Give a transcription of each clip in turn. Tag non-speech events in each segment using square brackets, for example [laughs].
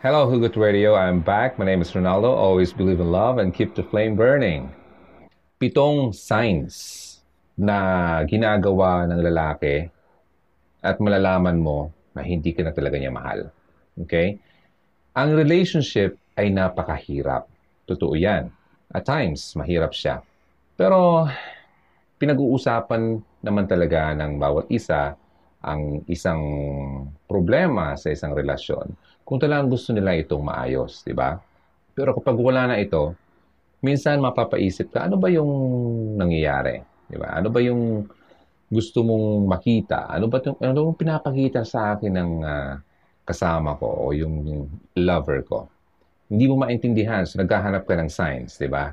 Hello, Hugot Radio. I'm back. My name is Ronaldo. Always believe in love and keep the flame burning. Pitong signs na ginagawa ng lalaki at malalaman mo na hindi ka na talaga niya mahal. Okay? Ang relationship ay napakahirap. Totoo yan. At times, mahirap siya. Pero pinag-uusapan naman talaga ng bawat isa ang isang problema sa isang relasyon kung talagang gusto nila itong maayos, di ba? Pero kapag wala na ito, minsan mapapaisip ka, ano ba yung nangyayari? Di ba? Ano ba yung gusto mong makita? Ano ba yung, ano yung pinapakita sa akin ng uh, kasama ko o yung, lover ko? Hindi mo maintindihan, so naghahanap ka ng signs, di ba?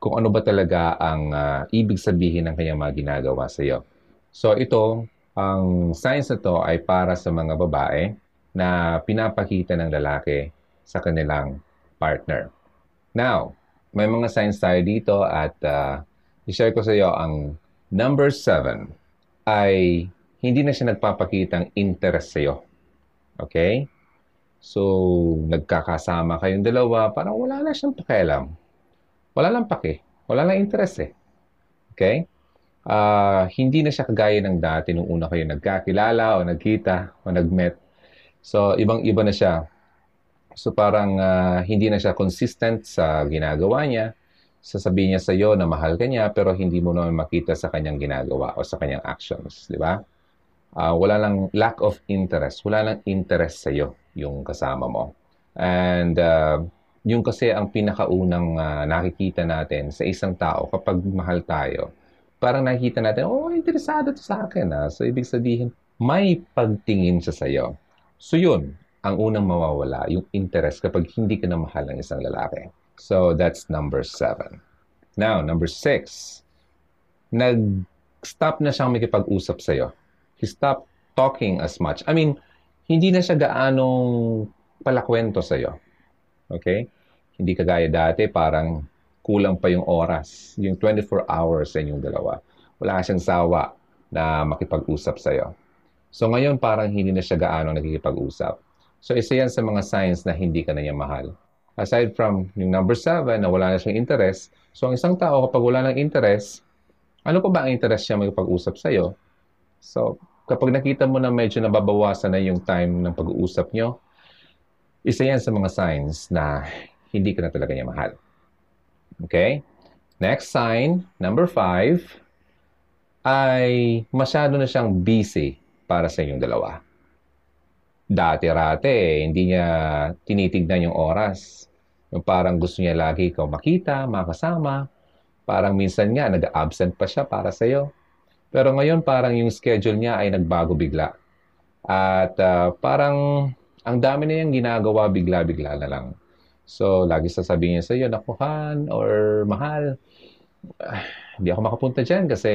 Kung ano ba talaga ang uh, ibig sabihin ng kanyang mga ginagawa sa iyo. So ito, ang signs na to ay para sa mga babae na pinapakita ng lalaki sa kanilang partner. Now, may mga signs tayo dito at uh, i-share ko sa iyo ang number 7 ay hindi na siya nagpapakitang interest sa iyo. Okay? So, nagkakasama kayong dalawa, parang wala na siyang pakialam. Wala lang pake. Wala lang interest eh. Okay? uh, hindi na siya kagaya ng dati nung una kayo nagkakilala o nagkita o nagmet. So, ibang-iba na siya. So, parang uh, hindi na siya consistent sa ginagawa niya. Sasabihin niya sa iyo na mahal ka niya, pero hindi mo naman makita sa kanyang ginagawa o sa kanyang actions. Di ba? Uh, wala lang lack of interest. Wala lang interest sa iyo yung kasama mo. And uh, yung kasi ang pinakaunang uh, nakikita natin sa isang tao kapag mahal tayo parang nakikita natin, oh, interesado to sa akin. Ah. So, ibig sabihin, may pagtingin siya sa'yo. So, yun, ang unang mawawala, yung interest kapag hindi ka na mahal ng isang lalaki. So, that's number seven. Now, number six, nag-stop na siyang makipag-usap sa'yo. He stopped talking as much. I mean, hindi na siya gaanong palakwento sa'yo. Okay? Hindi kagaya dati, parang kulang pa yung oras, yung 24 hours sa inyong dalawa. Wala siyang sawa na makipag-usap sa'yo. So ngayon parang hindi na siya gaano nakikipag-usap. So isa yan sa mga signs na hindi ka na niya mahal. Aside from yung number 7 na wala na siyang interest, so ang isang tao kapag wala ng interest, ano pa ba ang interest niya makipag-usap sa'yo? So kapag nakita mo na medyo nababawasan na yung time ng pag-uusap nyo, isa yan sa mga signs na hindi ka na talaga niya mahal. Okay? Next sign, number five, ay masyado na siyang busy para sa inyong dalawa. Dati-rate, hindi niya tinitignan yung oras. Yung parang gusto niya lagi ikaw makita, makasama. Parang minsan nga, nag-absent pa siya para sa iyo. Pero ngayon, parang yung schedule niya ay nagbago bigla. At uh, parang ang dami na niyang ginagawa bigla-bigla na lang. So, lagi sasabihin niya sa iyo, nakuhan or mahal, ah, hindi ako makapunta dyan kasi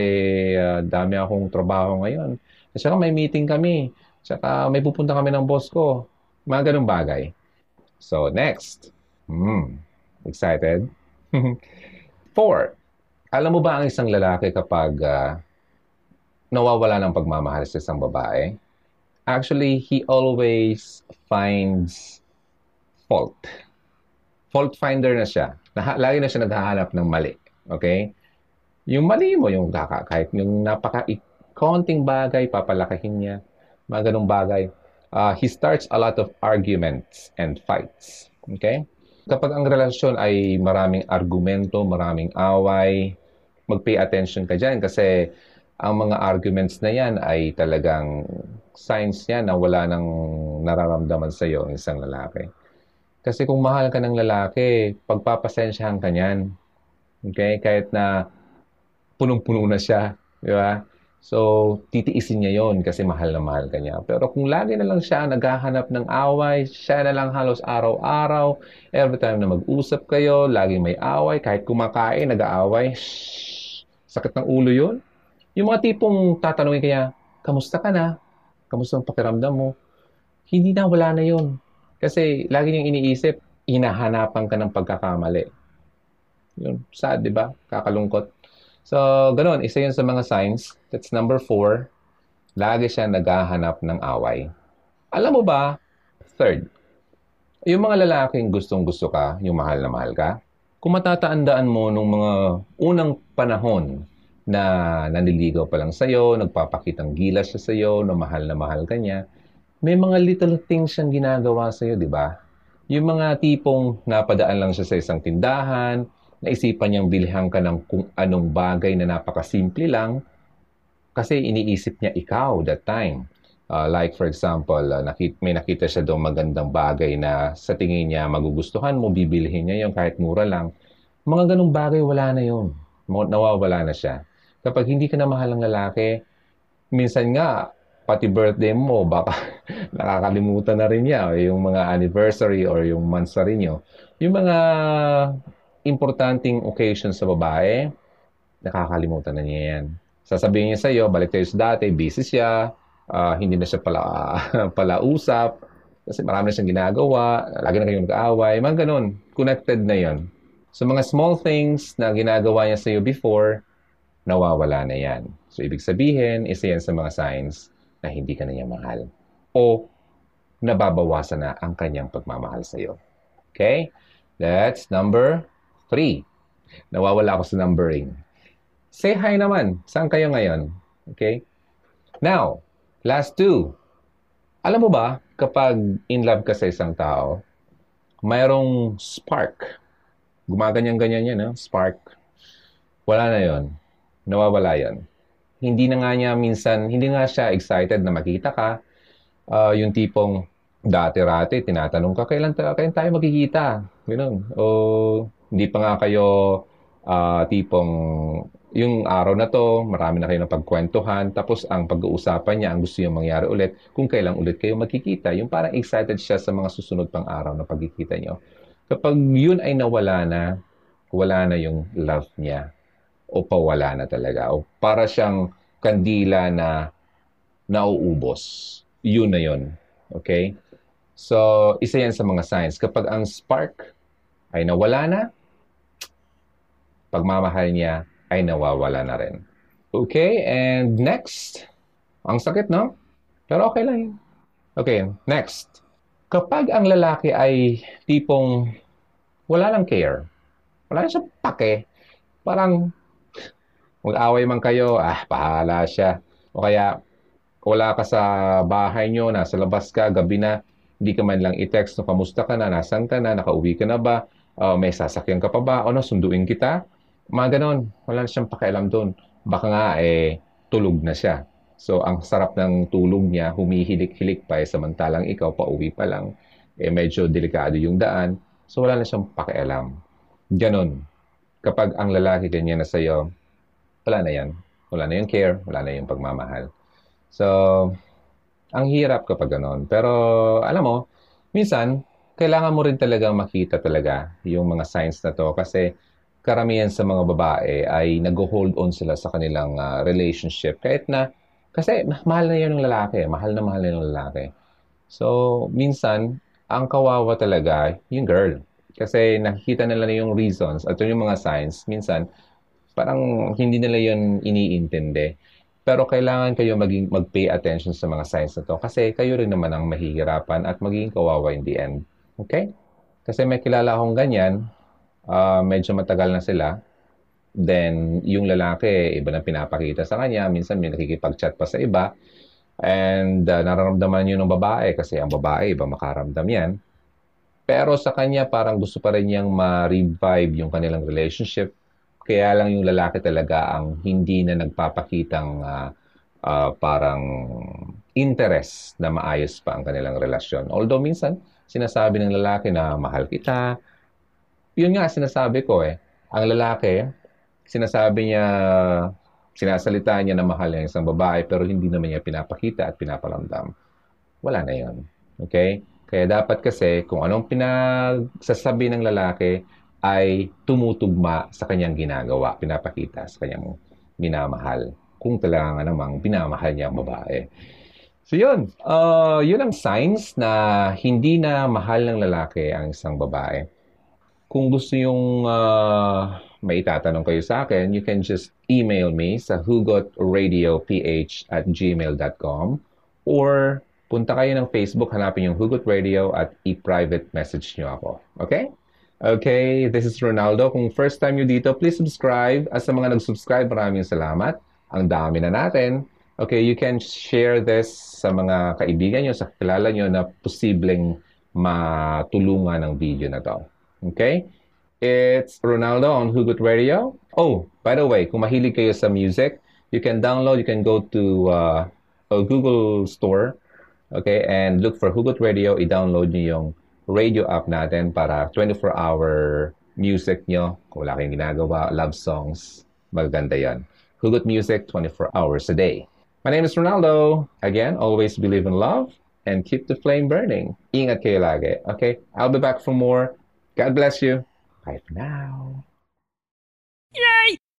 uh, dami akong trabaho ngayon. At saka may meeting kami. Saka may pupunta kami ng boss ko. Mga ganun bagay. So, next. Hmm. Excited? [laughs] Four. Alam mo ba ang isang lalaki kapag uh, nawawala ng pagmamahal sa isang babae? Actually, he always finds fault fault finder na siya. Lagi na siya naghahanap ng mali. Okay? Yung mali mo, yung kaka, kahit yung napaka konting bagay, papalakihin niya. Mga ganong bagay. Uh, he starts a lot of arguments and fights. Okay? Kapag ang relasyon ay maraming argumento, maraming away, mag-pay attention ka dyan kasi ang mga arguments na yan ay talagang signs yan na wala nang nararamdaman sa iyo ng isang lalaki. Kasi kung mahal ka ng lalaki, pagpapasensyahan ka niyan. Okay? Kahit na punong-puno na siya. Di ba? So, titiisin niya yon kasi mahal na mahal ka niya. Pero kung lagi na lang siya naghahanap ng away, siya na lang halos araw-araw, every time na mag-usap kayo, lagi may away, kahit kumakain, nag-aaway, sakit ng ulo yon. Yung mga tipong tatanungin kaya, kamusta ka na? Kamusta ang pakiramdam mo? Hindi na, wala na yon. Kasi lagi niyang iniisip, hinahanapan ka ng pagkakamali. Yun, sad, di ba? Kakalungkot. So, ganun, isa yun sa mga signs. That's number four. Lagi siya naghahanap ng away. Alam mo ba, third, Yung mga lalaking gustong-gusto ka, yung mahal na mahal ka, kung matatandaan mo nung mga unang panahon na naniligaw pa lang sa'yo, nagpapakitang gilas siya sa'yo, na mahal na mahal ka niya, may mga little things siyang ginagawa sa'yo, di ba? Yung mga tipong napadaan lang siya sa isang tindahan, naisipan niyang bilhan ka ng kung anong bagay na napakasimple lang, kasi iniisip niya ikaw that time. Uh, like for example, uh, nakit may nakita siya doon magandang bagay na sa tingin niya magugustuhan mo, bibilhin niya yung kahit mura lang. Mga ganong bagay, wala na yun. Nawawala na siya. Kapag hindi ka na mahal ng lalaki, minsan nga, pati birthday mo, baka [laughs] nakakalimutan na rin niya, o yung mga anniversary or yung monthsary niyo. Yung mga importanting occasion sa babae, nakakalimutan na niya yan. Sasabihin niya sa iyo, balik tayo sa dati, busy siya, uh, hindi na siya pala, uh, [laughs] pala usap, kasi marami na siyang ginagawa, lagi na kayong nag-aaway, mga ganun. Connected na yon. So mga small things na ginagawa niya sa iyo before, nawawala na yan. So ibig sabihin, isa yan sa mga signs na hindi ka na niya mahal. O nababawasan na ang kanyang pagmamahal sa iyo. Okay? That's number three. Nawawala ako sa numbering. Say hi naman. Saan kayo ngayon? Okay? Now, Last two. Alam mo ba, kapag in love ka sa isang tao, mayroong spark. Gumaganyan-ganyan yan, no? spark. Wala na yon Nawawala yon Hindi na nga niya minsan, hindi nga siya excited na makita ka. Uh, yung tipong dati-rati, tinatanong ka, kailan, ta- kailan tayo magkikita? Ganun. O hindi pa nga kayo uh, tipong yung araw na to, marami na kayo ng pagkwentuhan, tapos ang pag-uusapan niya, ang gusto niya mangyari ulit, kung kailan ulit kayo magkikita. Yung parang excited siya sa mga susunod pang araw na pagkikita niyo. Kapag yun ay nawala na, wala na yung love niya. O pawala na talaga. O para siyang kandila na nauubos. Yun na yun. Okay? So, isa yan sa mga signs. Kapag ang spark ay nawala na, pagmamahal niya ay nawawala na rin. Okay, and next. Ang sakit, no? Pero okay lang yun. Okay, next. Kapag ang lalaki ay tipong wala lang care, wala lang siya pake, parang mag-away man kayo, ah, pahala siya. O kaya, wala ka sa bahay nyo, nasa labas ka, gabi na, hindi ka man lang i-text, no, kamusta ka na, nasan ka na, nakauwi ka na ba, uh, may sasakyan ka pa ba, o no, sunduin kita, mga ganon. Wala siyang pakialam doon. Baka nga, eh, tulog na siya. So, ang sarap ng tulog niya, humihilik-hilik pa, eh, samantalang ikaw, pauwi pa lang, eh, medyo delikado yung daan. So, wala na siyang pakialam. Ganon. Kapag ang lalaki ganyan na sa'yo, wala na yan. Wala na yung care, wala na yung pagmamahal. So, ang hirap kapag ganon. Pero, alam mo, minsan, kailangan mo rin talaga makita talaga yung mga signs na to kasi karamihan sa mga babae ay nag-hold on sila sa kanilang uh, relationship. Kahit na, kasi mahal na yun ng lalaki. Mahal na mahal na yung lalaki. So, minsan, ang kawawa talaga, yung girl. Kasi nakikita nila yung reasons at yung mga signs. Minsan, parang hindi nila yun iniintindi. Pero kailangan kayo maging, mag-pay attention sa mga signs na to kasi kayo rin naman ang mahihirapan at magiging kawawa in the end. Okay? Kasi may kilala akong ganyan, uh, medyo matagal na sila. Then, yung lalaki, iba na pinapakita sa kanya. Minsan may nakikipag-chat pa sa iba. And uh, nararamdaman yun ng babae kasi ang babae, iba makaramdam yan. Pero sa kanya, parang gusto pa rin niyang ma-revive yung kanilang relationship. Kaya lang yung lalaki talaga ang hindi na nagpapakitang uh, uh, parang interest na maayos pa ang kanilang relasyon. Although minsan, sinasabi ng lalaki na mahal kita, yun nga sinasabi ko eh. Ang lalaki, sinasabi niya, sinasalita niya na mahal niya isang babae pero hindi naman niya pinapakita at pinaparamdam. Wala na yun. Okay? Kaya dapat kasi kung anong pinagsasabi ng lalaki ay tumutugma sa kanyang ginagawa, pinapakita sa kanyang minamahal. Kung talaga nga namang pinamahal niya ang babae. So yun, uh, yun ang signs na hindi na mahal ng lalaki ang isang babae kung gusto yung uh, may itatanong kayo sa akin, you can just email me sa hugotradioph at gmail.com or punta kayo ng Facebook, hanapin yung Hugot Radio at i-private message nyo ako. Okay? Okay, this is Ronaldo. Kung first time nyo dito, please subscribe. At sa mga nag-subscribe, maraming salamat. Ang dami na natin. Okay, you can share this sa mga kaibigan nyo, sa kilala nyo na posibleng matulungan ng video na to. Okay? It's Ronaldo on Hugot Radio. Oh, by the way, kung mahilig kayo sa music, you can download, you can go to uh, a Google Store Okay? And look for Hugot Radio. I-download nyo yung radio app natin para 24-hour music nyo. Kung wala kayong ginagawa, love songs, maganda yan. Hugot Music 24 hours a day. My name is Ronaldo. Again, always believe in love and keep the flame burning. Ingat kayo lagi. Okay? I'll be back for more. God bless you. Bye for now. Yay!